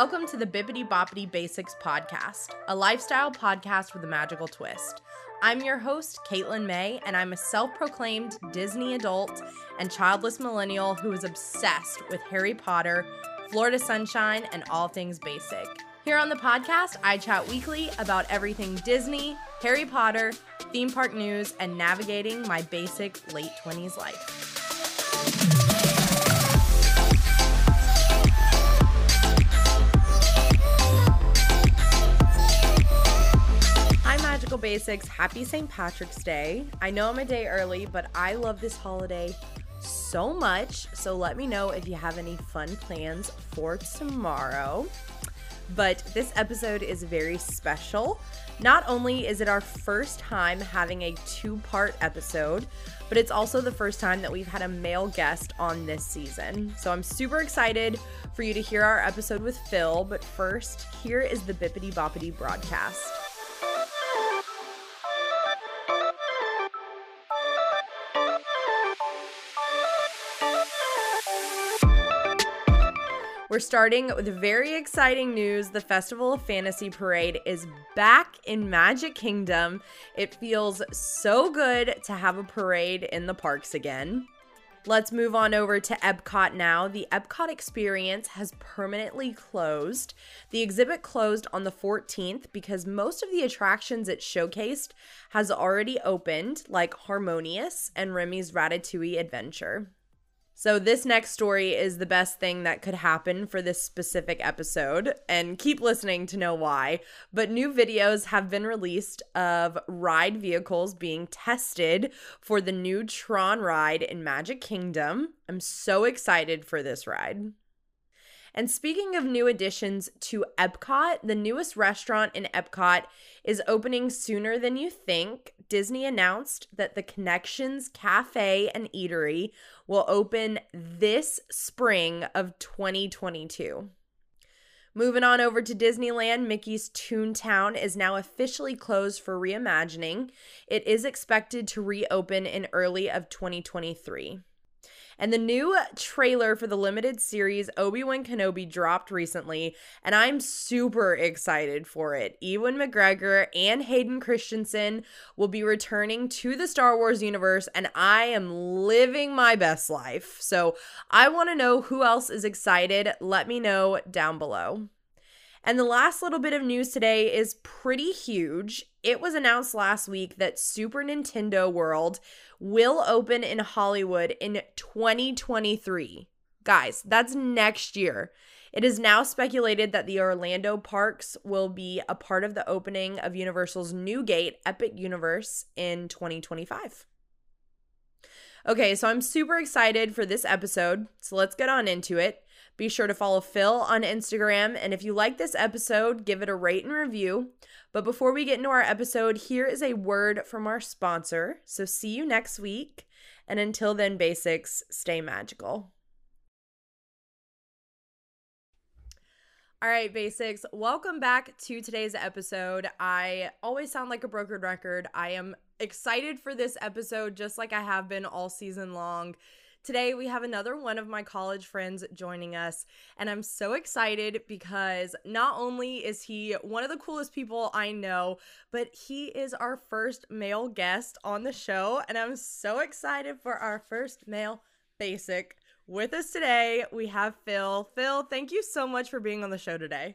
Welcome to the Bibbidi Bobbidi Basics podcast, a lifestyle podcast with a magical twist. I'm your host, Caitlin May, and I'm a self proclaimed Disney adult and childless millennial who is obsessed with Harry Potter, Florida Sunshine, and all things basic. Here on the podcast, I chat weekly about everything Disney, Harry Potter, theme park news, and navigating my basic late 20s life. Magical Basics. Happy St. Patrick's Day. I know I'm a day early, but I love this holiday so much. So let me know if you have any fun plans for tomorrow. But this episode is very special. Not only is it our first time having a two part episode, but it's also the first time that we've had a male guest on this season. So I'm super excited for you to hear our episode with Phill. But first, here is the Bibbidi Bobbidi broadcast. We're starting with very exciting news. The Festival of Fantasy Parade is back in Magic Kingdom. It feels so good to have a parade in the parks again. Let's move on over to Epcot now. The Epcot experience has permanently closed. The exhibit closed on the 14th because most of the attractions it showcased has already opened, like Harmonious and Remy's Ratatouille Adventure. So, this next story is the best thing that could happen for this specific episode, and keep listening to know why. But new videos have been released of ride vehicles being tested for the new Tron ride in Magic Kingdom. I'm so excited for this ride. And speaking of new additions to Epcot, the newest restaurant in Epcot is opening sooner than you think. Disney announced that the Connections Cafe and Eatery will open this spring of 2022. Moving on over to Disneyland, Mickey's Toontown is now officially closed for reimagining. It is expected to reopen in early of 2023. And the new trailer for the limited series Obi Wan Kenobi dropped recently, and I'm super excited for it. Ewan McGregor and Hayden Christensen will be returning to the Star Wars universe, and I am living my best life. So I want to know who else is excited. Let me know down below. And the last little bit of news today is pretty huge. It was announced last week that Super Nintendo World will open in Hollywood in 2023. Guys, that's next year. It is now speculated that the Orlando parks will be a part of the opening of Universal's new gate, Epic Universe, in 2025. Okay, so I'm super excited for this episode. So let's get on into it. Be sure to follow Phill on Instagram. And if you like this episode, give it a rate and review. But before we get into our episode, here is a word from our sponsor. So see you next week. And until then, basics, stay magical. All right, basics. Welcome back to today's episode. I always sound like a broken record. I am excited for this episode, just like I have been all season long. Today, we have another one of my college friends joining us, and I'm so excited because not only is he one of the coolest people I know, but he is our first male guest on the show, and I'm so excited for our first male basic. With us today, we have Phill. Phill, thank you so much for being on the show today.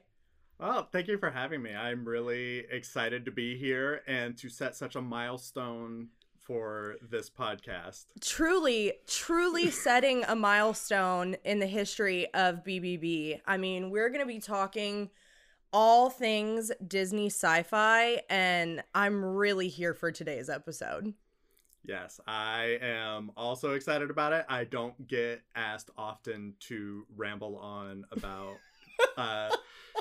Well, thank you for having me. I'm really excited to be here and to set such a milestone for this podcast. Truly, truly setting a milestone in the history of BBB. I mean, we're going to be talking all things Disney sci fi, and I'm really here for today's episode. Yes, I am also excited about it. I don't get asked often to ramble on about uh,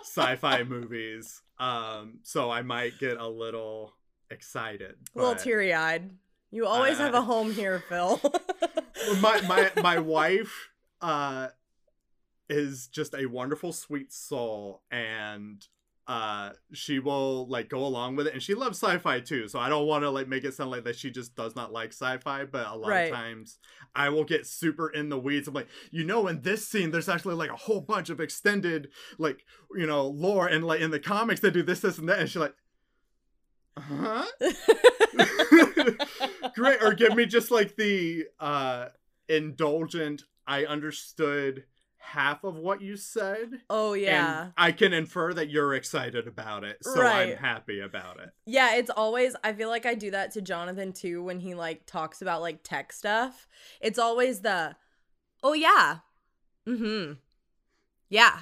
sci-fi movies, um, so I might get a little excited. A little teary eyed. You always uh, have a home here, Phill. my my my wife uh, is just a wonderful, sweet soul, and uh she will like go along with it and she loves sci-fi too so i don't want to like make it sound like that she just does not like sci-fi but a lot Right. of times i will get super in the weeds i'm like you know in this scene there's actually like a whole bunch of extended like you know lore and like in the comics they do this this and that and she's like huh great or give me just like the uh indulgent i understood half of what you said oh yeah. and I can infer that you're excited about it, so Right. I'm happy about it. Yeah, it's always I feel like I do that to Jonathan too when he like talks about like tech stuff. It's always the Oh yeah. Mhm. Yeah.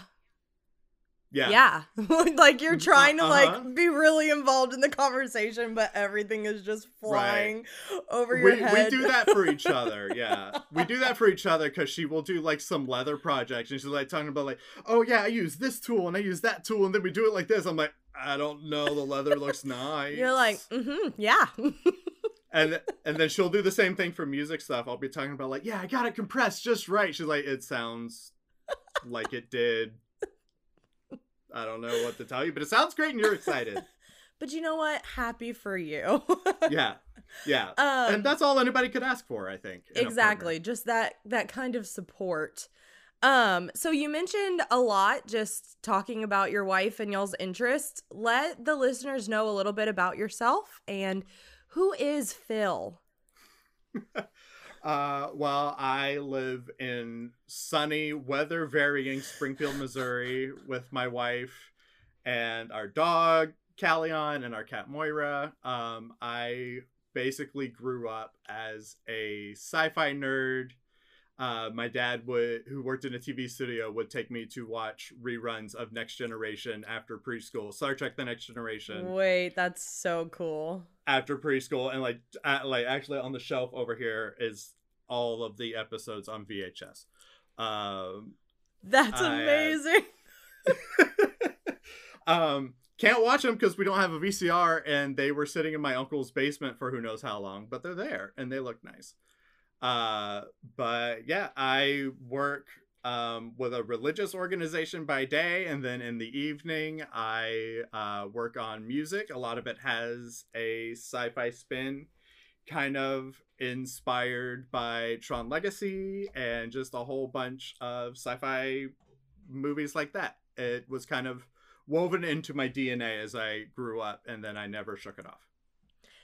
Yeah. Yeah. like you're trying to Uh-huh. like be really involved in the conversation but everything is just flying over your We, we do that for each other, yeah. We do that for each other because she will do like some leather projects and she's like talking about like, oh yeah, I use this tool and I use that tool and then we do it like this. I'm like, I don't know, the leather looks nice. You're like, "Mhm. Yeah." and and then she'll do the same thing for music stuff. I'll be talking about like, yeah, I got it compressed just right. She's like, it sounds like it did. I don't know what to tell you, but it sounds great and you're excited. but you know what? Happy for you. Yeah, yeah, um, and that's all anybody could ask for, I think. in a partner. exactly just that that kind of support um so you mentioned a lot just talking about your wife and y'all's interests let the listeners know a little bit about yourself and who is phill Uh, well, I live in sunny, weather varying Springfield, Missouri, with my wife and our dog Callion and our cat Moira. Um, I basically grew up as a sci-fi nerd. Uh, my dad would, who worked in a TV studio, would take me to watch reruns of Next Generation after preschool, Star Trek: The Next Generation wait that's so cool after preschool and like at, like actually on the shelf over here is all of the episodes on VHS. Um that's I, uh, amazing um can't watch them because we don't have a VCR and they were sitting in my uncle's basement for who knows how long, but they're there and they look nice. Uh but yeah, I work um, with a religious organization by day, and then in the evening, I uh, work on music. A lot of it has a sci fi spin, kind of inspired by Tron Legacy and just a whole bunch of sci fi movies like that. It was kind of woven into my DNA as I grew up, and then I never shook it off.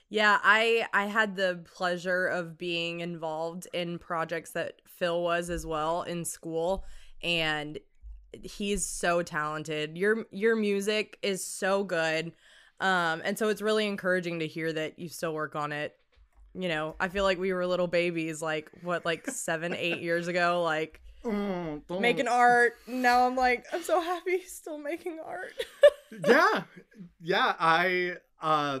Yeah, I I had the pleasure of being involved in projects that Phill was as well in school and he's so talented. Your your music is so good. Um and so it's really encouraging to hear that you still work on it. You know, I feel like we were little babies like what like 7 8 years ago like don't- making art. Now I'm like I'm so happy still making art. yeah yeah i uh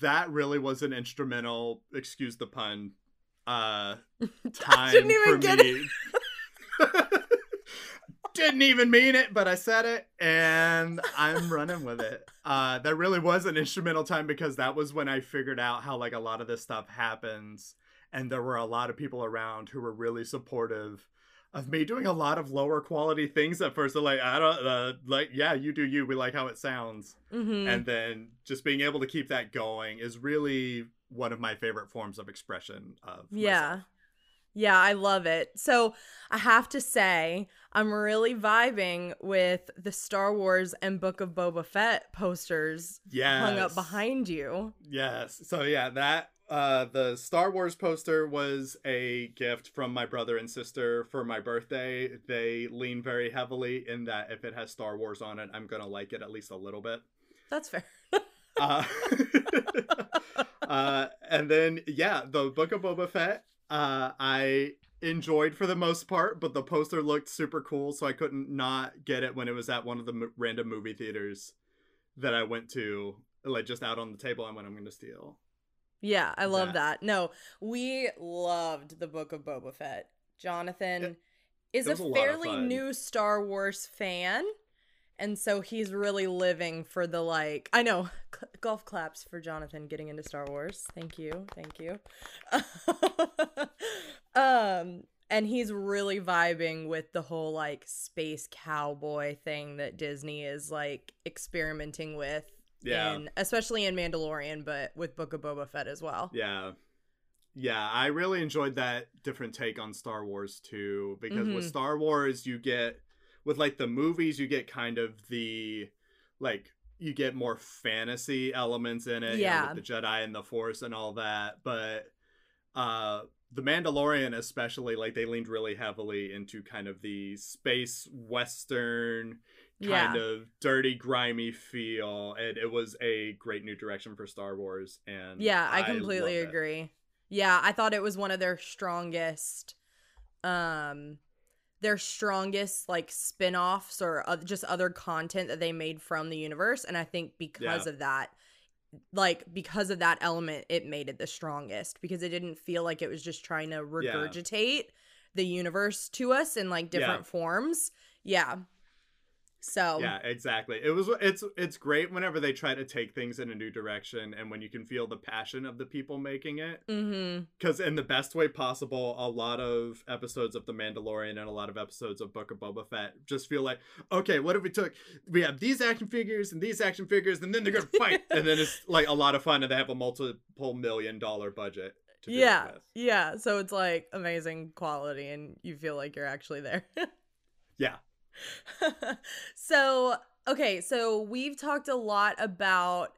that really was an instrumental excuse the pun uh time didn't even for get me. didn't even mean it but i said it and i'm running with it. Uh that really was an instrumental time because that was when i figured out how like a lot of this stuff happens and there were a lot of people around who were really supportive of me doing a lot of lower quality things at first. Like, I don't uh, like, yeah, you do you. We like how it sounds, Mhm. and then just being able to keep that going is really one of my favorite forms of expression of Yeah. myself. Yeah, I love it. So I have to say, I'm really vibing with the Star Wars and Book of Boba Fett posters Yes. hung up behind you. Yes. So yeah, that uh the Star Wars poster was a gift from my brother and sister for my birthday. They lean very heavily in that if it has Star Wars on it, I'm going to like it at least a little bit. That's fair. Uh, uh, and then yeah, the Book of Boba Fett. Uh, I enjoyed for the most part, but the poster looked super cool, so I couldn't not get it when it was at one of the mo- random movie theaters that I went to, like just out on the table. I went, I'm gonna steal. Yeah, I love That- that. No, we loved the Book of Boba Fett. Jonathan It- is a a fairly new Star Wars fan. And so he's really living for the like I know cl- golf claps for Jonathan getting into Star Wars. Thank you. Thank you. um and he's really vibing with the whole like space cowboy thing that Disney is like experimenting with. Yeah. In, especially in Mandalorian, but with Book of Boba Fett as well. Yeah. Yeah, I really enjoyed that different take on Star Wars too because with Mhm. Star Wars you get with like the movies you get kind of the like you get more fantasy elements in it you know, Yeah. with the Jedi and the Force and all that, but uh the Mandalorian especially like they leaned really heavily into kind of the space western kind Yeah. of dirty grimy feel and it was a great new direction for Star Wars and Yeah, I completely it. agree. Yeah, I thought it was one of their strongest um their strongest like spin-offs or oth- just other content that they made from the universe and I think because Yeah. of that like because of that element it made it the strongest because it didn't feel like it was just trying to regurgitate the universe to us in like Yeah. different forms. Yeah. So Yeah, exactly. It was it's it's great whenever they try to take things in a new direction and when you can feel the passion of the people making it Mhm. cuz in the best way possible a lot of episodes of The Mandalorian and a lot of episodes of Book of Boba Fett just feel like okay, what if we took we have these action figures and these action figures and then they're to fight and then it's like a lot of fun and they have a multiple million dollar budget to do Yeah. Yeah, so it's like amazing quality and you feel like you're actually there. Yeah. so okay so we've talked a lot about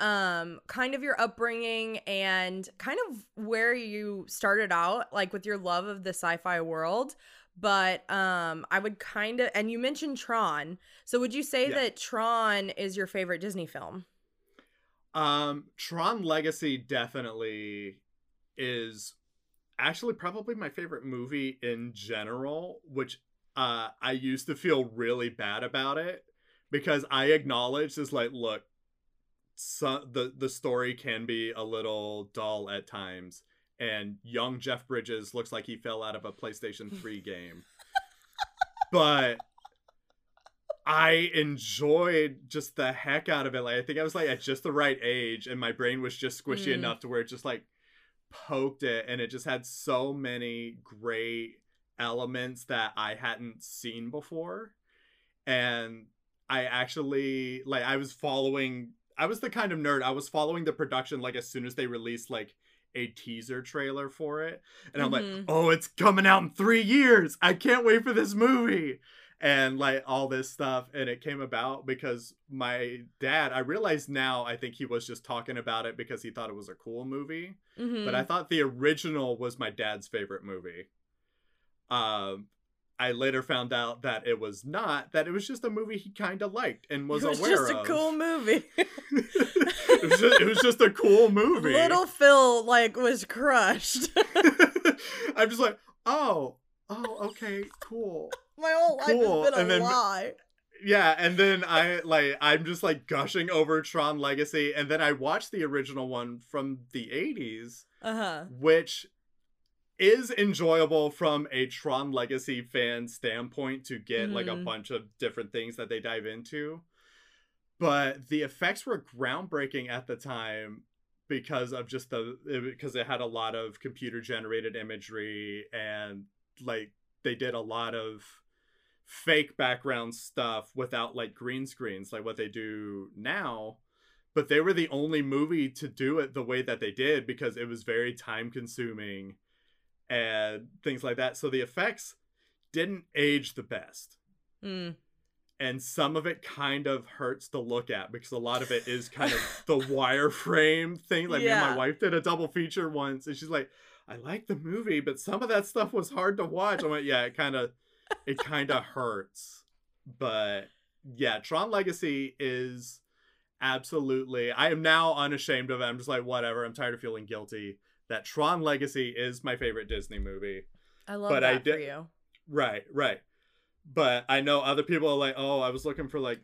um kind of your upbringing and kind of where you started out like with your love of the sci-fi world but um i would kind of and you mentioned tron so would you say Yeah. that tron is your favorite disney film Um, Tron Legacy definitely is actually probably my favorite movie in general, which uh I used to feel really bad about it because I acknowledged is like, look, so, the the story can be a little dull at times, and young Jeff Bridges looks like he fell out of a PlayStation 3 game. but I enjoyed just the heck out of it. Like I think I was like at just the right age, and my brain was just squishy Mm. enough to where it just like poked it, and it just had so many great elements that I hadn't seen before. And I actually like I was following. I was the kind of nerd. I was following the production like as soon as they released like a teaser trailer for it, and I'm like, oh, it's coming out in three years. I can't wait for this movie and like all this stuff and it came about because my dad i realize now i think he was just talking about it because he thought it was a cool movie Mhm. but i thought the original was my dad's favorite movie um i later found out that it was not that it was just a movie he kind of liked and was, it was aware just a of. cool movie. It, was just, it was just a cool movie. Little phill like was crushed. I'm just like oh oh okay cool my whole life Cool, has been a and then- lie. Yeah and then i like i'm just like gushing over tron legacy and then i watched the original one from the 80s uh-huh. which is enjoyable from a tron legacy fan standpoint to get like a Mhm. bunch of different things that they dive into but the effects were groundbreaking at the time because of just the because it had a lot of computer generated imagery and like they did a lot of fake background stuff without like green screens like what they do now but they were the only movie to do it the way that they did because it was very time consuming and things like that so the effects didn't age the best Mm. and some of it kind of hurts to look at because a lot of it is kind of the wireframe thing. Like me and my wife did a double feature once, and she's like, "I like the movie, but some of that stuff was hard to watch." I went, "Yeah, it kind of, it kind of hurts." But yeah, Tron Legacy is absolutely. I am now unashamed of it. I'm just like, whatever. I'm tired of feeling guilty. That Tron Legacy is my favorite Disney movie. I love But that I for you. Right, right. But I know other people are like, oh, I was looking for like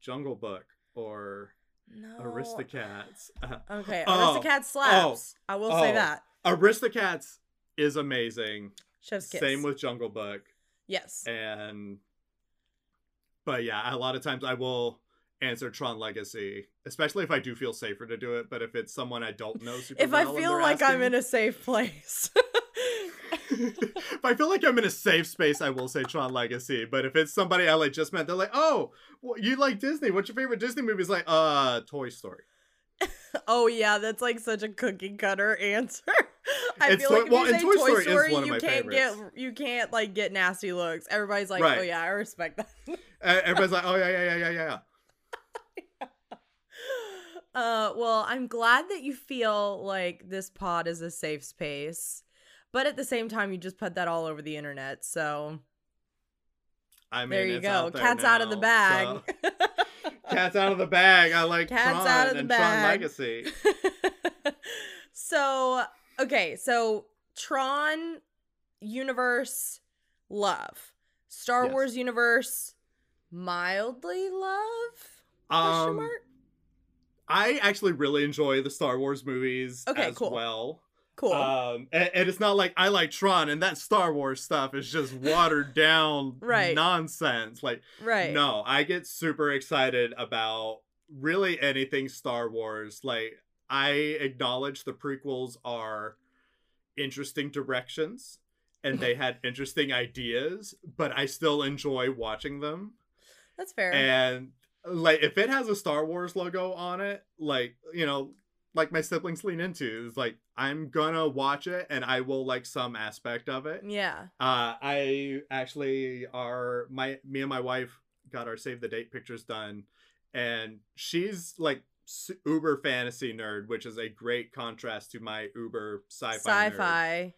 Jungle Book or No. Aristocats. Okay, Oh, Aristocat slaps. Oh, I will oh. say oh. that. Aristocats is amazing. Chef's kiss. Same with Jungle Book. yes. And but yeah, a lot of times I will answer Tron Legacy, especially if I do feel safer to do it. But if it's someone I don't know super If I well and feel like I'm in a safe place. if I feel like I'm in a safe space, I will say Tron Legacy. But if it's somebody I like just met, they're like, "Oh, well, you like Disney? What's your favorite Disney movie?" It's like, "Uh, Toy Story." oh yeah, that's like such a cookie cutter answer. I It's feel Toy- like if well, you say Toy Story Story, is one of you my can't favorites. get you can't like get nasty looks. Everybody's like, oh yeah, I respect that. Uh, everybody's like, "Oh yeah, yeah, yeah, yeah, yeah." Uh, well, I'm glad that you feel like this pod is a safe space, but at the same time, you just put that all over the internet. So I mean, there you go. out there Cat's out of the bag. so- Cat's out of the bag. I like Cat's Tron out of the and bag. Tron Legacy. so okay, so Tron universe love, Star Yes. Wars universe mildly love question Um, mark. I actually really enjoy the Star Wars movies Okay, as cool. well. Cool. Um, and, and it's not like I like Tron and that Star Wars stuff is just watered down Right. nonsense. Like, right. no, I get super excited about really anything Star Wars. Like, I acknowledge the prequels are interesting directions and they had interesting ideas, but I still enjoy watching them. That's fair. And like if it has a Star Wars logo on it, like, you know, like my siblings lean into is like I'm gonna watch it and I will like some aspect of it. yeah. Uh I actually are my me and my wife got our save the date pictures done and she's like uber fantasy nerd, which is a great contrast to my uber sci-fi. Sci-fi.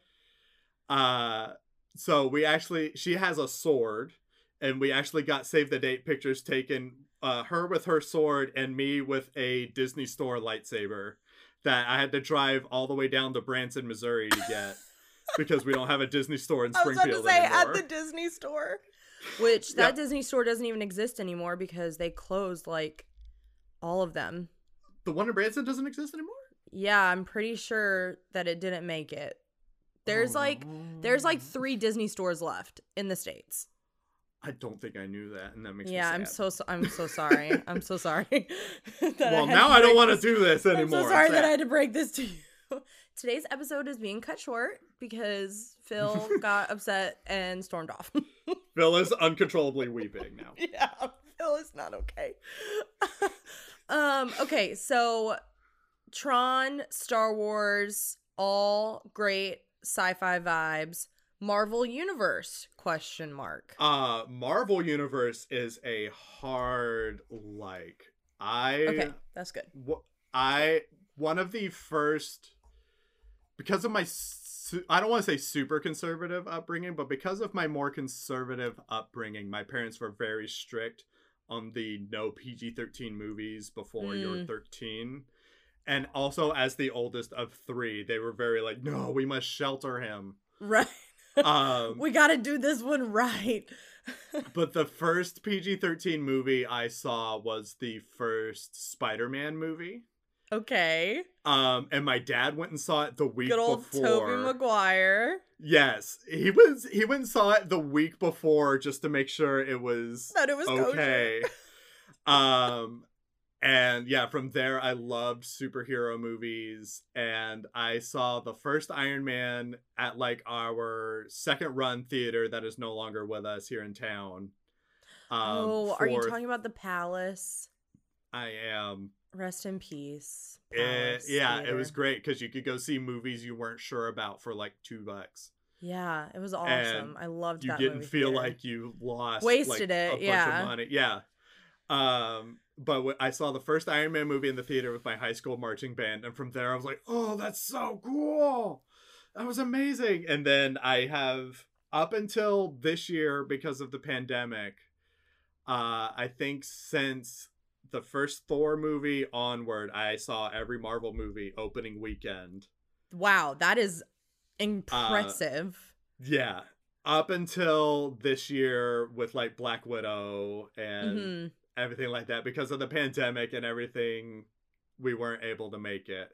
Uh, so we actually, she has a sword, and we actually got save the date pictures taken. Uh, her with her sword and me with a Disney store lightsaber that I had to drive all the way down to Branson, Missouri to get because we don't have a Disney store in I was about to Springfield say anymore. at the Disney store, which that Yeah. Disney store doesn't even exist anymore because they closed like all of them. The one in Branson doesn't exist anymore. Yeah, I'm pretty sure that it didn't make it. There's Oh, like there's like three Disney stores left in the states. I don't think I knew that, and that makes Yeah, me I'm so, so I'm so sorry. I'm so sorry. that I well, now I don't want to do this anymore. I'm so sorry that I had to break this to you. Today's episode is being cut short because Phill got upset and stormed off. Phill is uncontrollably weeping now. yeah, Phil is not okay. um, okay, so Tron, Star Wars, all great sci-fi vibes. Marvel Universe question mark. Uh Marvel Universe is a hard like. I Okay, that's good. wh- I one of the first because of my su- I don't want to say super conservative upbringing, but because of my more conservative upbringing, my parents were very strict on the no PG-13 movies before you're Mm. 13. And also as the oldest of 3, they were very like, "No, we must shelter him." Right. Um we got to do this one right. but the first PG-13 movie I saw was the first Spider-Man movie. okay. Um, and my dad went and saw it the week before. Good old before. Tobey Maguire. yes, he was. He went and saw it the week before just to make sure it was That it was okay. um, and yeah, from there I loved superhero movies, and I saw the first Iron Man at like our second run theater that is no longer with us here in town. Um, oh, are you talking about the Palace? I am. Rest in peace. Eh, Palace yeah, it was great because you could go see movies you weren't sure about for like two bucks. Yeah, it was awesome. And I loved You didn't feel theater. like you lost Wasted like, it, a bunch yeah. of money. Yeah. Um, but I saw the first Iron Man movie in the theater with my high school marching band, and from there I was like, "Oh, that's so cool! That was amazing!" And then I have up until this year because of the pandemic. Uh, I think since the first Thor movie onward, I saw every Marvel movie opening weekend. Wow, that is impressive. Yeah. Up until this year with like Black Widow and hmm everything like that because of the pandemic and everything we weren't able to make it.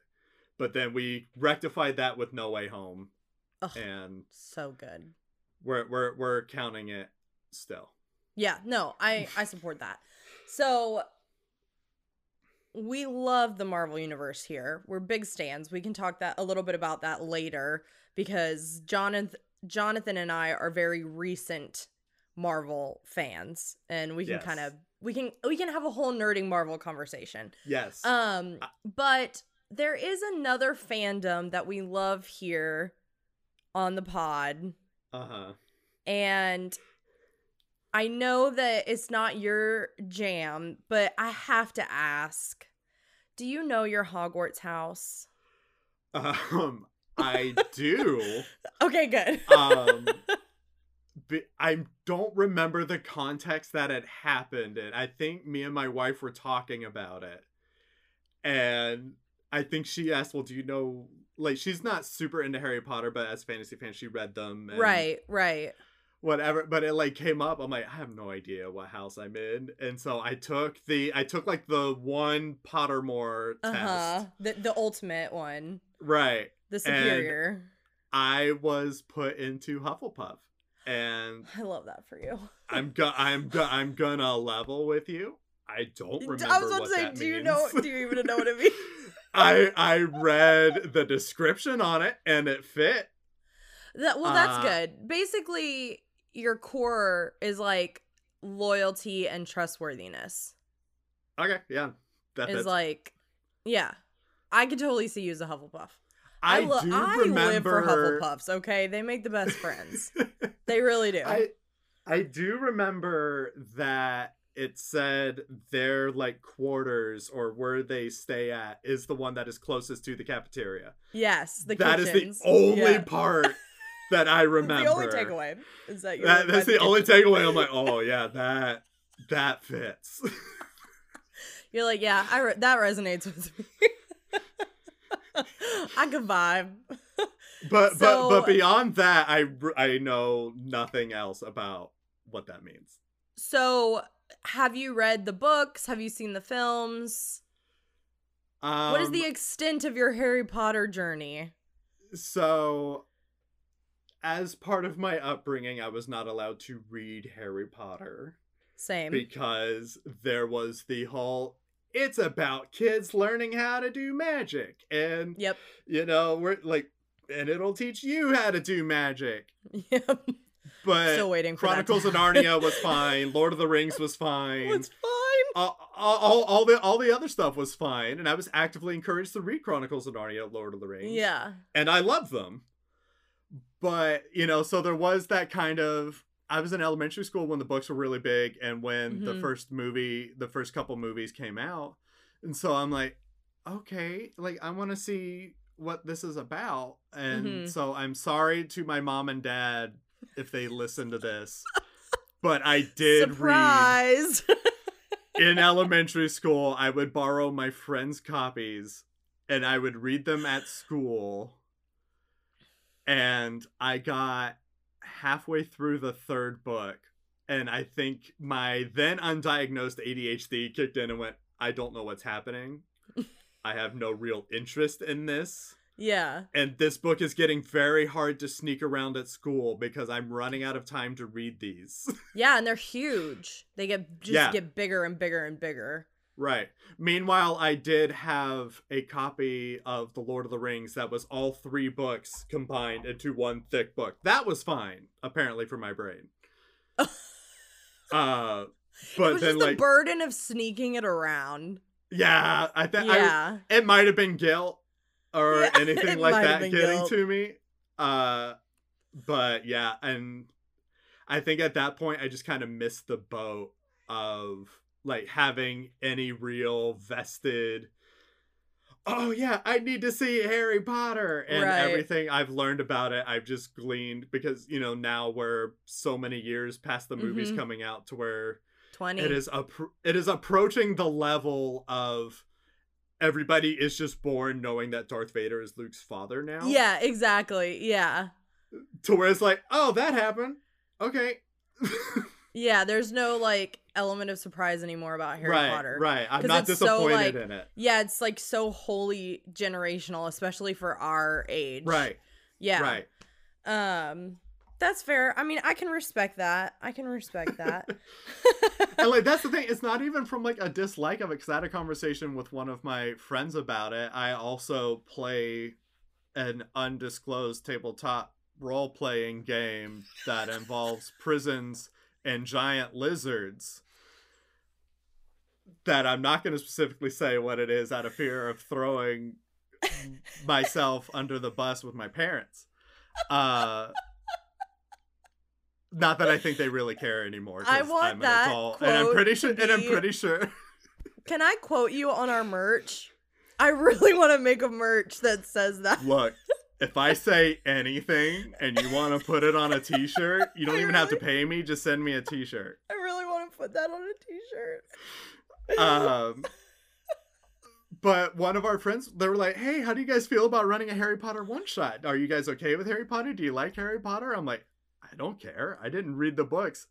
But then we rectified that with No Way Home Ugh, and so good. we're we're we're counting it still. Yeah, no, I I support that. So we love the Marvel universe here. We're big stands. We can talk that a little bit about that later because Jonathan Jonathan and I are very recent Marvel fans, and we can Yes. kind of we can we can have a whole nerding Marvel conversation. Yes. Um, but there is another fandom that we love here on the pod, Uh huh. and I know that it's not your jam, but I have to ask: Do you know your Hogwarts house? Um, I do. Okay, good. um, but I don't remember the context that it happened and I think me and my wife were talking about it, and I think she asked, "Well, do you know?" Like, she's not super into Harry Potter, but as a fantasy fan, she read them. And right, right. Whatever, but it like came up. I'm like, I have no idea what house I'm in, and so I took the I took like the one Pottermore Uh test. huh. The the ultimate one, Right. the superior. I was put into Hufflepuff, and I love that for you. I'm go- I'm go- I'm gonna level with you. I don't remember. I was about what to say, do you know? Do you even know what it means? I I read the description on it and it fit. That well, that's Uh, good. Basically, your core is like loyalty and trustworthiness. Okay, yeah, that Is fits. like, yeah, I could totally see you as a Hufflepuff. I, lo- do I remember. live for Hufflepuffs. Okay, they make the best friends. they really do. I I do remember that it said their like quarters or where they stay at is the one that is closest to the cafeteria. yes, the That is kitchens. the only Yeah. part that I remember. The only takeaway is that That, that's the kitchen. only takeaway. I'm like, oh yeah, that that fits. You're like, yeah, I re- that resonates with me. I can vibe. But So- but but beyond that, I I know nothing else about what that means. So, have you read the books? Have you seen the films? Um, what is the extent of your Harry Potter journey? so? As part of my upbringing, I was not allowed to read Harry Potter Same. because there was the whole. It's about kids learning how to do magic, and yep. you know we're like, and it'll teach you how to do magic. Yep. But Still waiting Chronicles of. Narnia was fine. Lord of the Rings was fine. It's fine. all, all, all, all the all the other stuff was fine, and I was actively encouraged to read Chronicles of Narnia, Lord of the Rings. Yeah. and I love them. But you know, so there was that kind of. I was in elementary school when the books were really big, and when the Mhm. first movie, the first couple movies came out, and so I'm like, okay, like I want to see what this is about, and Mhm. so I'm sorry to my mom and dad if they listen to this. But I did read in elementary school, I would borrow my friends' copies and I would read them at school. And I got halfway through the third book, and I think my then undiagnosed ADHD kicked in and went, I don't know what's happening. I have no real interest in this. yeah. And this book is getting very hard to sneak around at school because I'm running out of time to read these. Yeah, and they're huge. They get just Yeah. get bigger and bigger and bigger. Right. Meanwhile, I did have a copy of The Lord of the Rings that was all three books combined into one thick book. That was fine, apparently, for my brain. uh, it but was then, just the burden of sneaking it around. yeah, I think yeah. it might have been guilt or Yeah, anything like that getting guilt. to me. Uh, but yeah, and I think at that point I just kind of missed the boat of like having any real vested. Oh yeah, I need to see Harry Potter and Right. everything I've learned about it. I've just gleaned because you know now we're so many years past the movies Mhm. coming out to where 20. it is appro- it is approaching the level of everybody is just born knowing that Darth Vader is Luke's father now. Yeah, exactly. Yeah. To where it's like, oh, that happened. Okay. Yeah, there's no like element of surprise anymore about Harry right, Potter. right. I'm not it's so, disappointed like, in it. Yeah, it's like so wholly generational, especially for our age. Right, Yeah. right. Um that's fair. I mean, I can respect that. I can respect that. and like that's the thing. It's not even from like a dislike of it because I had a conversation with one of my friends about it. I also play an undisclosed tabletop role playing game that involves prisons and giant lizards that I'm not going to specifically say what it is out of fear of throwing myself under the bus with my parents. Uh, not that I think they really care anymore. I want I'm that adult, and I'm quote pretty sure. And I'm pretty sure. Can I quote you on our merch? I really want to make a merch that says that. Look, if I say anything and you want to put it on a T-shirt, you don't I even have to pay me. Just send me a T-shirt. I really want to put that on a t-shirt. Um, but one of our friends, they were like, "Hey, how do you guys feel about running a Harry Potter one shot? Are you guys okay with Harry Potter? Do you like Harry Potter?" I'm like, "I don't care. I didn't read the books."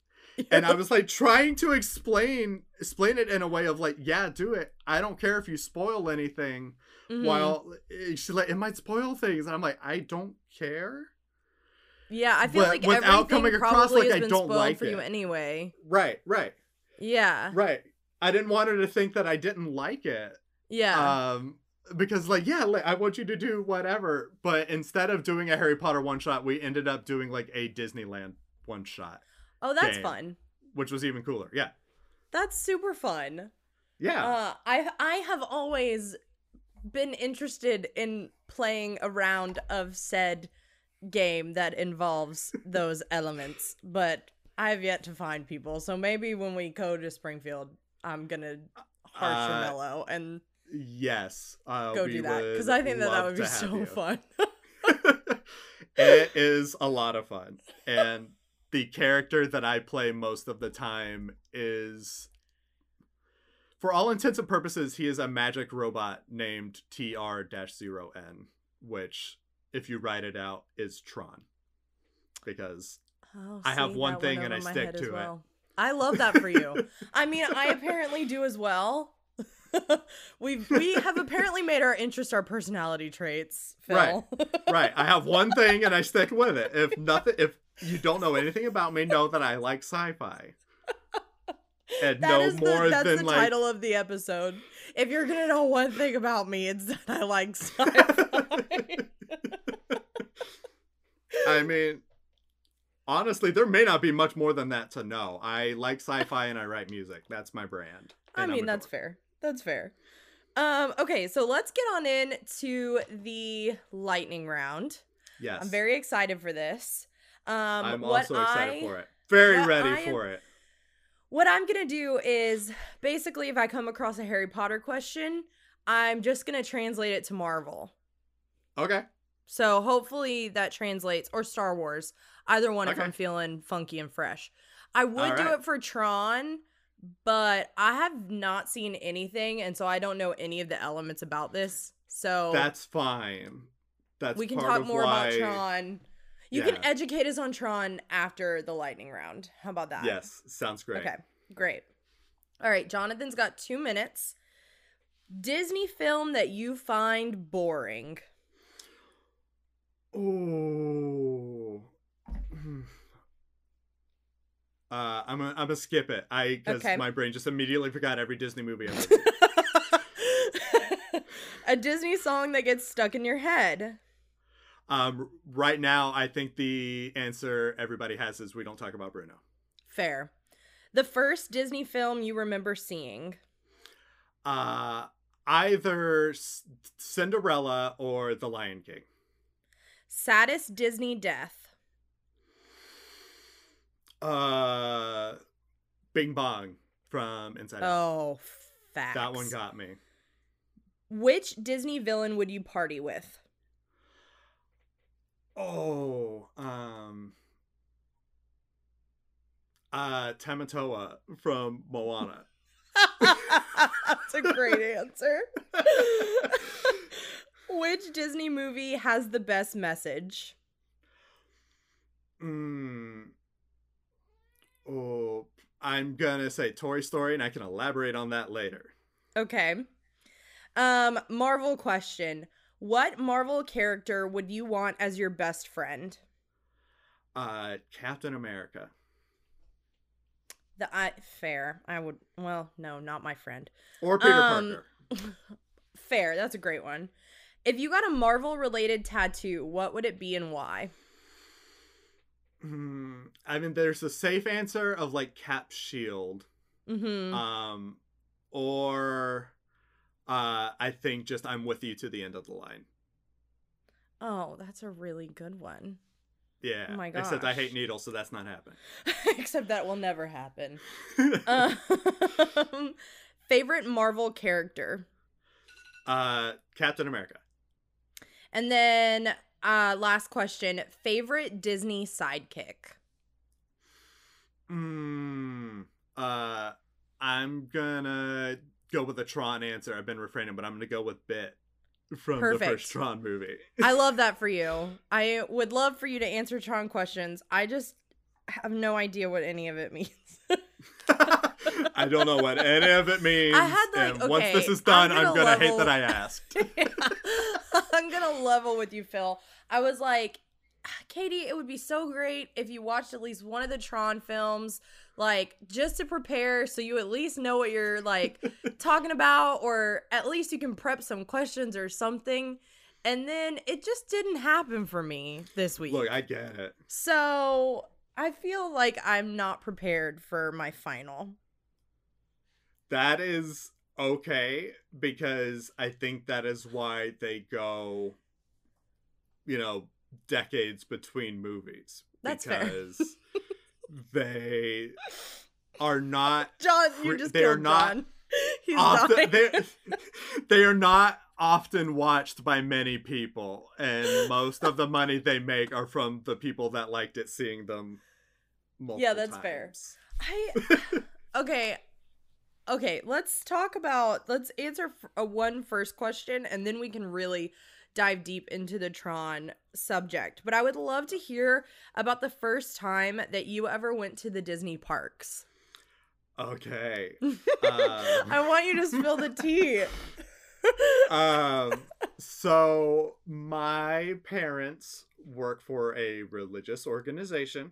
And I was like trying to explain explain it in a way of like, "Yeah, do it. I don't care if you spoil anything." Mhm. While eh, she's like, "It might spoil things," and I'm like, "I don't care." yeah, I feel but like without everything coming across probably like has I been don't spoiled like for you anyway. Right, right, Yeah, right. I didn't want her to think that I didn't like it. yeah. um because like yeah like, i want you to do whatever but instead of doing a harry potter one shot we ended up doing like a disneyland one shot oh, that's game. fun. which was even cooler yeah That's super fun. yeah Uh, I I have always been interested in playing a round of said game that involves those elements, but I have yet to find people. So maybe when we go to Springfield, I'm gonna harsh Uh, and yes uh, go do that because I think that that would be so you. fun. it is a lot of fun and the character that i play most of the time is for all intents and purposes he is a magic robot named tr-0n which if you write it out is tron because Oh, I have one thing and I stick to it. I love that for you. I mean, I apparently do as well. we we have apparently made our interest our personality traits, Phill. Right. right i have one thing and i stick with it if nothing if you don't know anything about me know that i like sci-fi and That no more the, that's than the like title of the episode. If you're gonna know one thing about me, it's that I like sci-fi. I mean, honestly, there may not be much more than that to know. I like sci-fi and I write music. That's my brand. I mean, that's dork. fair. That's fair. Um, okay, so let's get on in to the lightning round. Yes. I'm very excited for this. Um, I'm also excited I- for it. Very ready I am- for it. What I'm gonna do is basically, if I come across a Harry Potter question, I'm just gonna translate it to Marvel. Okay. So hopefully that translates, or Star Wars, either one if I'm feeling funky and fresh. I would do it for Tron, but I have not seen anything, and so I don't know any of the elements about this. So That's fine. That's fine. we can talk more why... about Tron. You Yeah. can educate us on Tron after the lightning round. How about that? Yes, sounds great. Okay, great. All right, Jonathan's got two minutes. Disney film that you find boring. Oh. Uh, I'm gonna I'm gonna skip it. I because Okay. my brain just immediately forgot every Disney movie. I've ever a Disney song that gets stuck in your head. Um, right now, I think the answer everybody has is we don't talk about Bruno. Fair. The first Disney film you remember seeing. Uh, either S- Cinderella or The Lion King. Saddest Disney death. Uh, Bing Bong from Inside Out. Oh, facts. That one got me. Which Disney villain would you party with? Oh, um, uh, Tamatoa from Moana. That's a great answer. Which Disney movie has the best message? Mm. Oh, I'm gonna say Toy Story, and I can elaborate on that later. Okay. Um, Marvel question. What Marvel character would you want as your best friend? Uh, Captain America. The I fair. I would well, no, not my friend. Or Peter Um, Parker. Fair, that's a great one. If you got a Marvel related tattoo, what would it be and why? Hmm, I mean, there's a safe answer of like Cap Shield, Mm-hmm. um, or uh, I think just I'm with you to the end of the line. oh, that's a really good one. Yeah. Oh my Except I hate needles, so that's not happening. Except that will never happen. Um, favorite Marvel character. uh, Captain America. And then uh last question, favorite Disney sidekick. Mm, uh, I'm gonna go with the Tron answer. I've been refraining, but I'm gonna go with Bit from the first Tron movie. I love that for you. I would love for you to answer Tron questions. I just have no idea what any of it means. I don't know what any of it means. I had, like, and once this is done, I'm I'm gonna gonna, hate that I asked. I'm gonna level with you, Phill. I was like, ah, Katie, it would be so great if you watched at least one of the Tron films, like just to prepare, so you at least know what you're like talking about, or at least you can prep some questions or something. And then it just didn't happen for me this week. Look, I get it. so I feel like I'm not prepared for my final. That is okay because I think that is why they go, you know, decades between movies. That's fair. They are not John, you just they are not John. He's often they they are not often watched by many people and most of the money they make are from the people that liked it seeing them multiple Yeah, that's fair. I okay. Okay, let's talk about let's answer a one first question and then we can really dive deep into the Tron subject. But I would love to hear about the first time that you ever went to the Disney parks. okay I want you to spill the tea. um so my parents work for a religious organization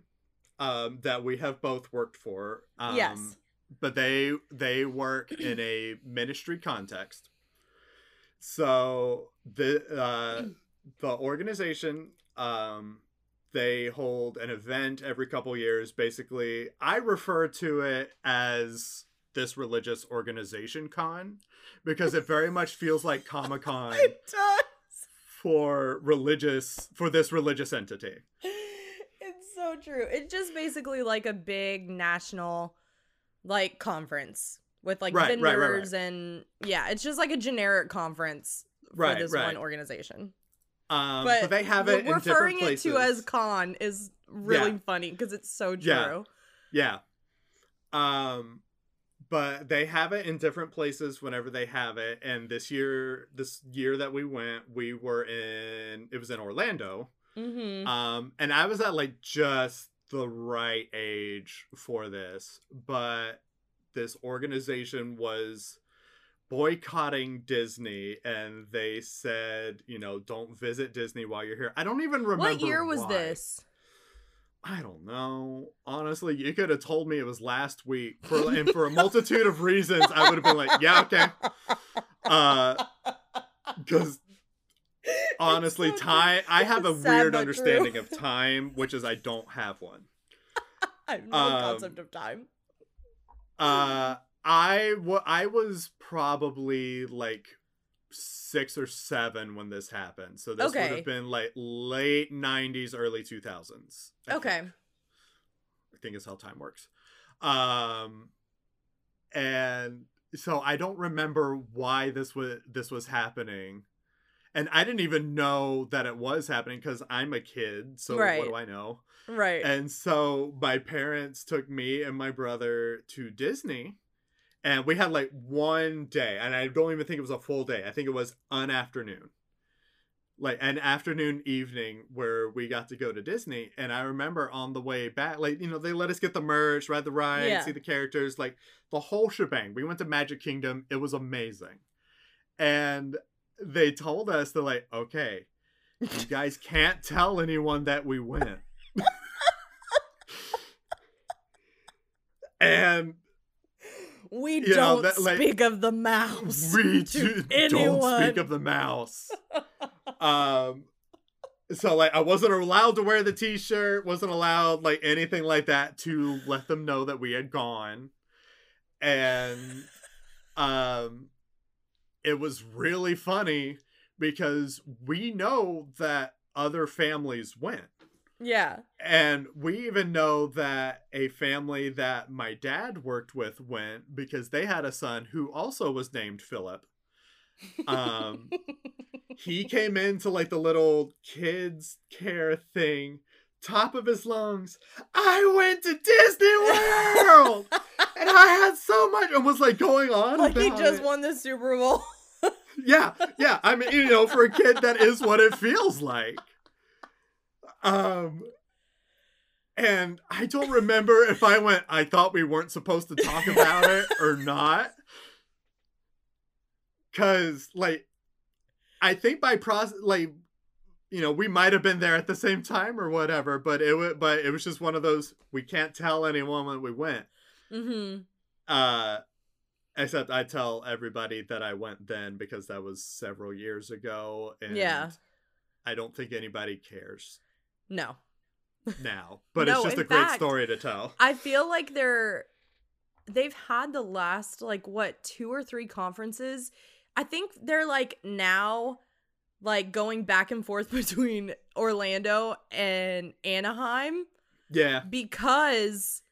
um that we have both worked for um Yes. but they they work in a ministry context so the uh the organization um they hold an event every couple years basically i refer to it as this religious organization con because it very much feels like comic-con it does. for religious for this religious entity It's so true. It's just basically like a big national like conference with like Right, right, right, right. vendors and yeah, it's just like a generic conference for this right. one organization. um but, but, they have it in referring different places it to as con is really Yeah. funny because it's so true. Yeah. Yeah. Um but they have it in different places whenever they have it and this year this year that we went we were in it was in Orlando Mm-hmm. um and I was at like just the right age for this but this organization was boycotting Disney and they said you know don't visit Disney while you're here I don't even remember what year was why. this? I don't know. Honestly, you could have told me it was last week, for and for a multitude of reasons, I would have been like, "Yeah, okay." Uh, because honestly, so time. I have a weird understanding of time, which is I don't have one. I have no Um, concept of time. Uh, I wa- I was probably like six or seven when this happened, so this would have been like late '90s, early 2000s. I Okay. think. I think is how time works. Um, and so I don't remember why this was this was happening, and I didn't even know that it was happening because I'm a kid. So Right. what do I know? Right. And so my parents took me and my brother to Disney. And we had like one day, and I don't even think it was a full day. I think it was an afternoon. Like an afternoon evening where we got to go to Disney. And I remember on the way back, like, you know, they let us get the merch, ride the ride, Yeah. see the characters, like the whole shebang. We went to Magic Kingdom. It was amazing. And they told us, they're like, okay, you guys can't tell anyone that we went. and we don't know, that, like, speak of the mouse. we do, don't speak of the mouse. um, so like I wasn't allowed to wear the t-shirt, wasn't allowed like anything like that to let them know that we had gone. And um it was really funny because we know that other families went. Yeah. And we even know that a family that my dad worked with went because they had a son who also was named Philip. Um, he came into like the little kids care thing, top of his lungs. I went to Disney World and I had so much and was like going on. like he just it. won the Super Bowl. Yeah, yeah. I mean, you know, for a kid, that is what it feels like. Um, and I don't remember if I went. I thought we weren't supposed to talk about it or not, because like, I think by process, like, you know, we might have been there at the same time or whatever. But it was, but it was just one of those. We can't tell anyone when we went. Mm-hmm. Uh, except I tell everybody that I went then because that was several years ago, and Yeah. I don't think anybody cares No. now. But No, it's just a great fact- story to tell. I feel like they're they've had the last like what two or three conferences. I think they're like now like going back and forth between Orlando and Anaheim Yeah, because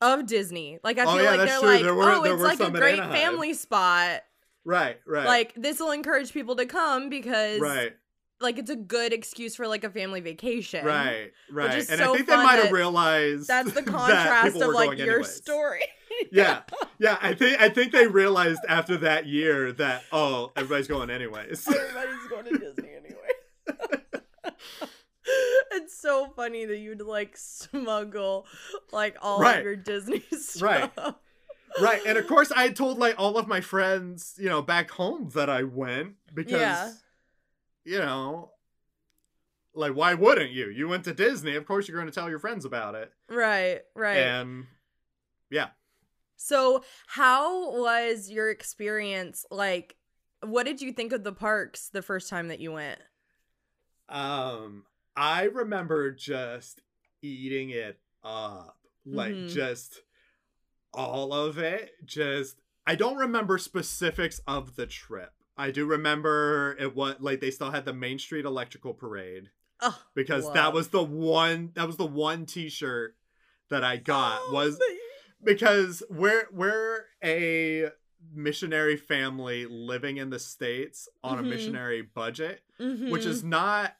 of Disney. Like I Oh, feel yeah, like that's they're true. like, There were- oh, it's like a great Anaheim." family spot. right, right, Like this will encourage people to come because right, like it's a good excuse for like a family vacation. right, right. And so I think they might have that realized That's the contrast people of like your anyways. story. Yeah, yeah. I think I think they realized after that year that oh, everybody's going anyways. Everybody's going to Disney anyway. it's so funny that you'd like smuggle like all Right. of your Disney stuff. Right. right and of course i had told like all of my friends you know back home that i went because Yeah. you know like why wouldn't you you went to disney of course you're going to tell your friends about it Right, right. and yeah So, how was your experience? Like, what did you think of the parks the first time that you went? um i remember just eating it up like Mhm. just all of it just i don't remember specifics of the trip i do remember it was like they still had the main street electrical parade Oh, because love. that was the one that was the one t-shirt that I got Oh, was because we're we're a missionary family living in the states on Mhm. a missionary budget which Mhm. is not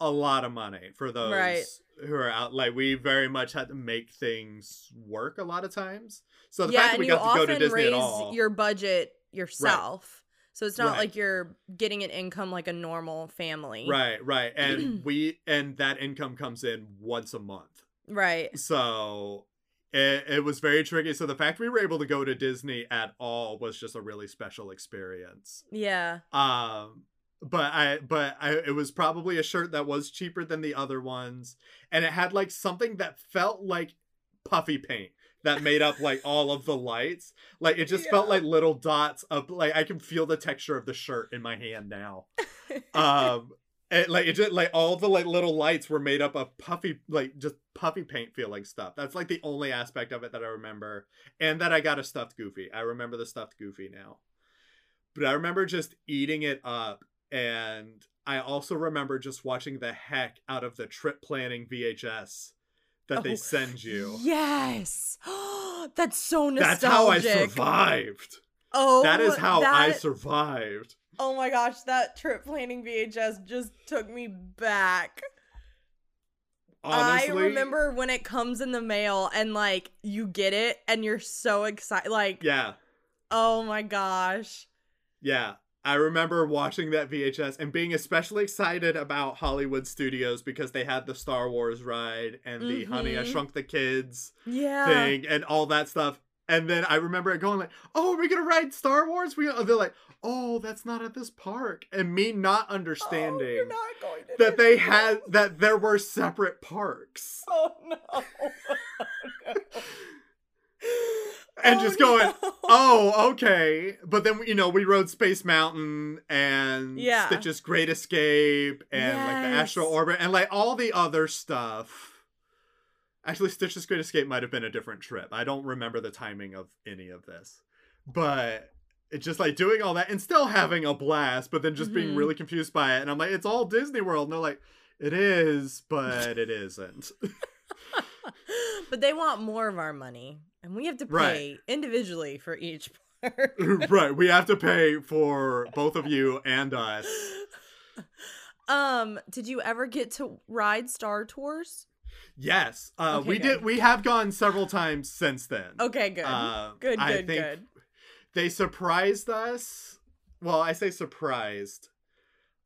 a lot of money for those Right. who are out like we very much had to make things work a lot of times so the yeah, fact that we got to go to Disney raise at all your budget yourself, so it's not Right. like you're getting an income like a normal family. right right and we and that income comes in once a month Right. So it, it was very tricky. So the fact we were able to go to Disney at all was just a really special experience. Yeah. Um, but I, but I, it was probably a shirt that was cheaper than the other ones, and it had like something that felt like puffy paint that made up like all of the lights. Like it just felt like little dots of like I can feel the texture of the shirt in my hand now. Um it, like it just like all the like little lights were made up of puffy like just puffy paint feeling stuff. That's like the only aspect of it that i remember and that i got a stuffed goofy. I remember the stuffed goofy now. But i remember just eating it up and i also remember just watching the heck out of the trip planning vhs that Oh, they send you Yes. That's so nostalgic. that's how i survived Oh, that is how i survived Oh my gosh, that trip planning VHS just took me back. honestly I remember when it comes in the mail and like you get it and you're so excited. Like, yeah oh my gosh. Yeah, I remember watching that VHS and being especially excited about Hollywood Studios because they had the Star Wars ride and the Honey I Mhm. Shrunk the Kids Yeah. thing and all that stuff. And then I remember it going like, "Oh, are we gonna ride Star Wars?" We they're like, "Oh, that's not at this park," and me not Oh, understanding you're not that they had that there were separate parks. Oh no. and Oh, just going, no. oh, okay. But then you know we rode Space Mountain and Yeah. Stitch's Great Escape and like the Astro Yes. Orbit and like all the other stuff. Actually, Stitch's Great Escape might have been a different trip. I don't remember the timing of any of this, but it's just like doing all that and still having a blast, but then just being Mhm. really confused by it. And I'm like, it's all Disney World, and they're like, it is, but it isn't. but they want more of our money, and we have to pay Right. individually for each part. right, we have to pay for both of you and us. um, did you ever get to ride Star Tours? Yes, uh, Okay, we good. did. We have gone several times since then. Okay, good. Uh, good, I good, think good. They surprised us. Well, I say surprised.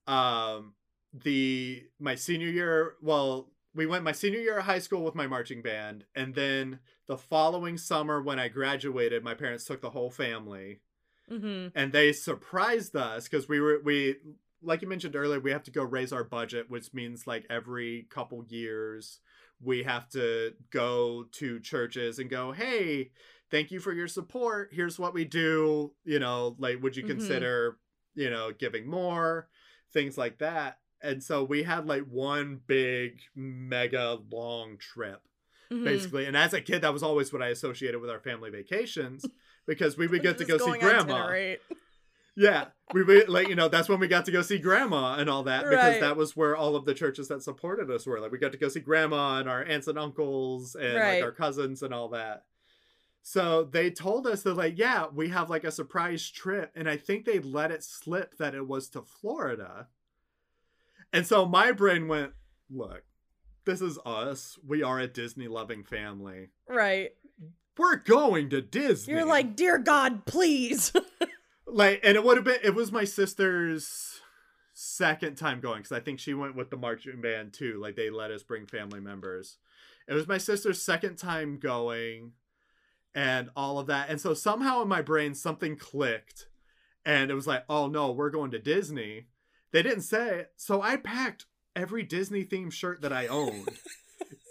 Um, the my senior year. Well, we went my senior year of high school with my marching band, and then the following summer when I graduated, my parents took the whole family, Mm-hmm. and they surprised us because we were we like you mentioned earlier we have to go raise our budget which means like every couple years we have to go to churches and go hey thank you for your support. Here's what we do. You know like would you Mhm. consider you know giving more? Things like that and so we had like one big mega long trip Mm-hmm. basically and as a kid that was always what i associated with our family vacations because we would get to go see grandma yeah, we would like you know that's when we got to go see grandma and all that because Right. that was where all of the churches that supported us were. Like we got to go see grandma and our aunts and uncles and Right. like our cousins and all that. So they told us that like yeah we have like a surprise trip and I think they let it slip that it was to Florida. And so my brain went, look, this is us. We are a Disney loving family. Right. We're going to Disney. You're like, dear God, please. like and it would have been it was my sister's second time going because i think she went with the marching band too like they let us bring family members it was my sister's second time going and all of that and so somehow in my brain something clicked and it was like oh no we're going to disney they didn't say it so i packed every disney themed shirt that i owned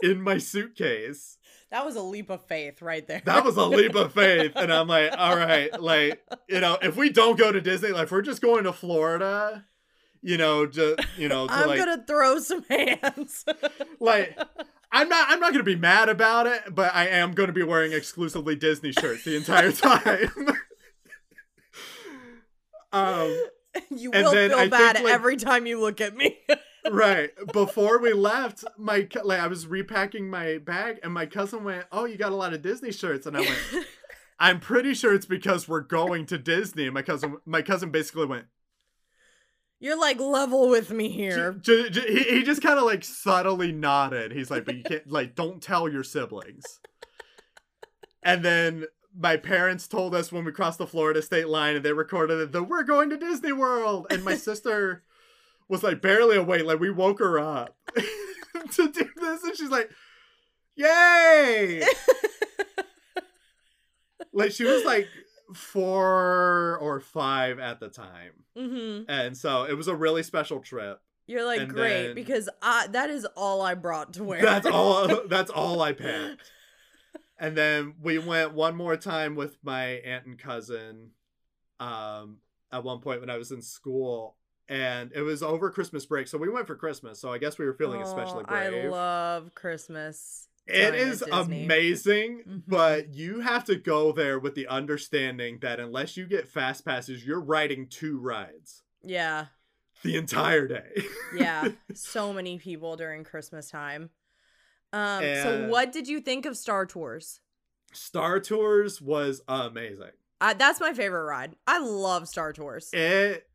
in my suitcase that was a leap of faith right there. that was a leap of faith and i'm like all right like you know if we don't go to disney like we're just going to florida you know just you know to I'm like gonna throw some hands. like i'm not i'm not gonna be mad about it but i am gonna be wearing exclusively disney shirts the entire time um you And will feel I bad think, like- every time you look at me. right before we left my like i was repacking my bag and my cousin went oh you got a lot of disney shirts and i went i'm pretty sure it's because we're going to disney and my cousin my cousin basically went You're like level with me here. J- j- he, he just kind of like subtly nodded. He's like, but you can't like don't tell your siblings. and then my parents told us when we crossed the Florida state line and they recorded it that we're going to Disney World. And my sister was like barely awake. Like we woke her up to do this, and she's like, "Yay!" like she was like four or five at the time. hmm And so it was a really special trip. You're like And great then- because I, that is all I brought to wear. That's all that's all I packed. And then we went one more time with my aunt and cousin um at one point when I was in school and it was over Christmas break. So we went for Christmas. So I guess we were feeling especially Oh, I love Christmas. It is time at is Disney. amazing, Mhm. but you have to go there with the understanding that unless you get fast passes, you're riding two rides Yeah, the entire day. yeah. so many people during Christmas time. Um. so, what did you think of Star Tours? Star Tours was amazing. I, that's my favorite ride. I love Star Tours. it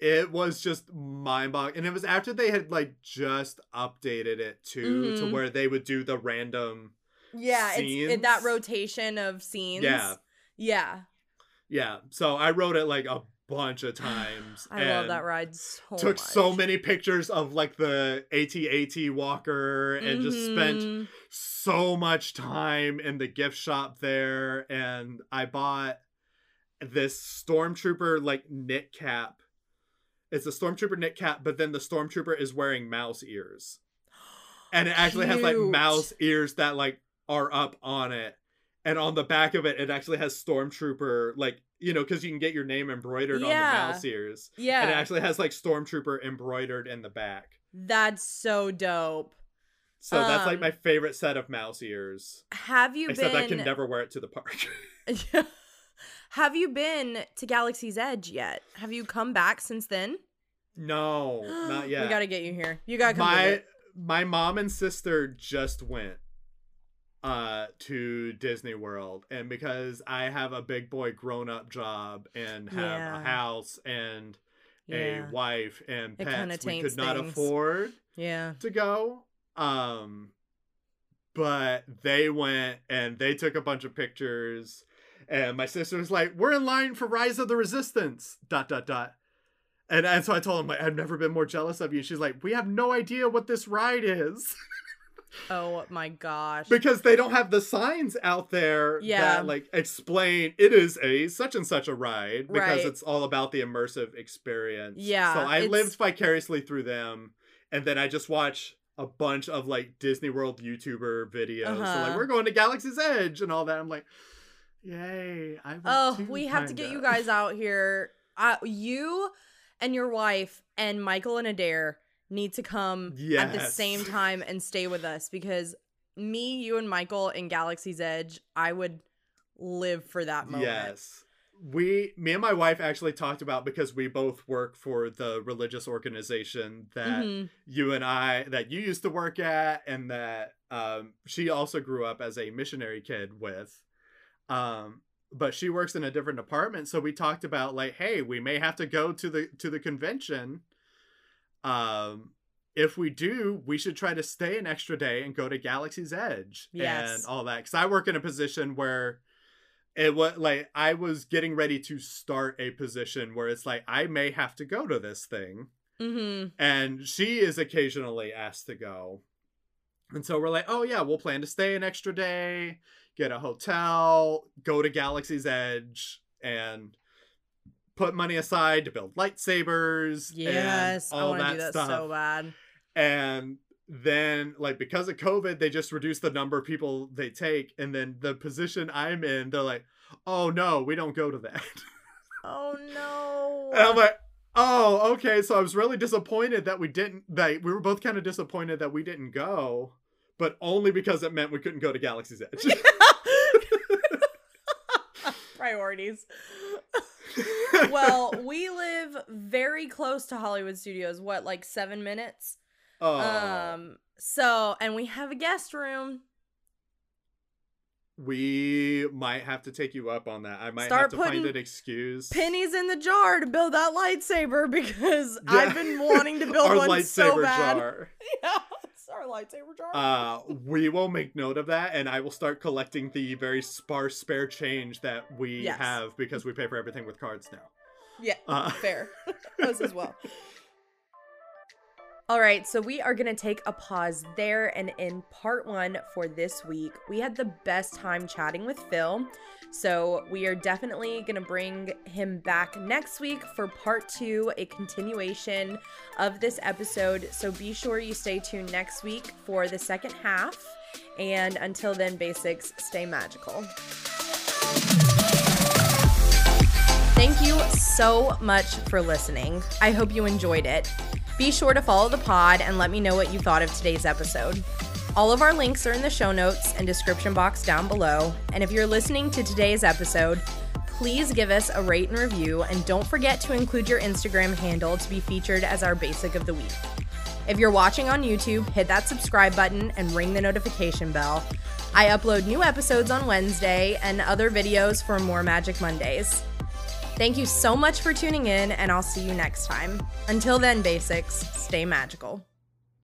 it was just mind boggling and it was after they had like just updated it too to Mhm. where they would do the random yeah, it's it, that rotation of scenes. Yeah. yeah. yeah so i wrote it like a bunch of times I love that ride so took so many pictures of like the AT-AT walker and just spent Mhm. so much time in the gift shop there. And i bought this stormtrooper like knit cap. It's a stormtrooper knit cap but then the stormtrooper is wearing mouse ears. And it actually has like mouse ears that like are up on it and on the back of it, it actually has Stormtrooper, like you know, because you can get your name embroidered on Yeah. the mouse ears, Yeah. and it actually has like Stormtrooper embroidered in the back. That's so dope. So that's like Um, my favorite set of mouse ears. Have you Except been I can never wear it to the park. Have you been to Galaxy's Edge yet? Have you come back since then? no, not yet. We gotta get you here. You gotta come my my mom and sister just went uh to Disney World and because I have a big boy grown up job and have Yeah. a house and Yeah. a wife and pets we could not things. afford Yeah. to go um but they went and they took a bunch of pictures and my sister was like we're in line for rise of the resistance dot dot dot and, and so i told him like i've never been more jealous of you she's like we have no idea what this ride is Oh my gosh. because they don't have the signs out there Yeah. that like explain it is a such and such a ride because Right. it's all about the immersive experience Yeah, so i it's- lived vicariously through them and then i just watch a bunch of like disney world youtuber videos so Uh-huh. like we're going to galaxy's edge and all that i'm like yay i Oh, to, we have to get you guys out here. Uh, you and your wife and Michael and Adair need to come at the same time and stay with us because me, you, and Michael in Galaxy's Edge, I would live for that moment. Yes. We, me and my wife actually talked about because we both work for the religious organization that Mhm. you and I, that you used to work at, and that um, she also grew up as a missionary kid with. Um, but she works in a different department, so we talked about like, hey, we may have to go to the to the convention. Um, if we do, we should try to stay an extra day and go to Galaxy's Edge Yes. and all that. Because I work in a position where it was like I was getting ready to start a position where it's like I may have to go to this thing, Mhm. and she is occasionally asked to go. And so we're like, oh yeah, we'll plan to stay an extra day, get a hotel, go to Galaxy's Edge, and put money aside to build lightsabers. Yes, I all want to that do that stuff. so bad. And then, like, because of COVID, they just reduced the number of people they take. And then the position I'm in, they're like, oh no, we don't go to that. Oh no. And I'm like, oh, okay. So I was really disappointed that we didn't. That we were both kind of disappointed that we didn't go, but only because it meant we couldn't go to Galaxy's Edge. Priorities. well, we live very close to Hollywood Studios. What, like seven minutes? oh, Um. So, and we have a guest room. We might have to take you up on that. I might Start have to find an excuse. Pennies in the jar to build that lightsaber because Yeah. I've been wanting to build Our one lightsaber so bad. jar. Yeah, it's our lightsaber jar. Uh, we will make note of that, and I will start collecting the very sparse spare change that we Yes. have because we pay for everything with cards now. yeah, Uh, fair. Us as well. All right, so we are going to take a pause there. And in part one for this week, we had the best time chatting with Phill. So we are definitely going to bring him back next week for part two, a continuation of this episode. So be sure you stay tuned next week for the second half. And until then, basics, stay magical. Thank you so much for listening. I hope you enjoyed it. Be sure to follow the pod and let me know what you thought of today's episode. All of our links are in the show notes and description box down below. And if you're listening to today's episode, please give us a rate and review and don't forget to include your Instagram handle to be featured as our basic of the week. If you're watching on YouTube, hit that subscribe button and ring the notification bell. I upload new episodes on Wednesday and other videos for more Magic Mondays. Thank you so much for tuning in, and I'll see you next time. Until then, basics, stay magical.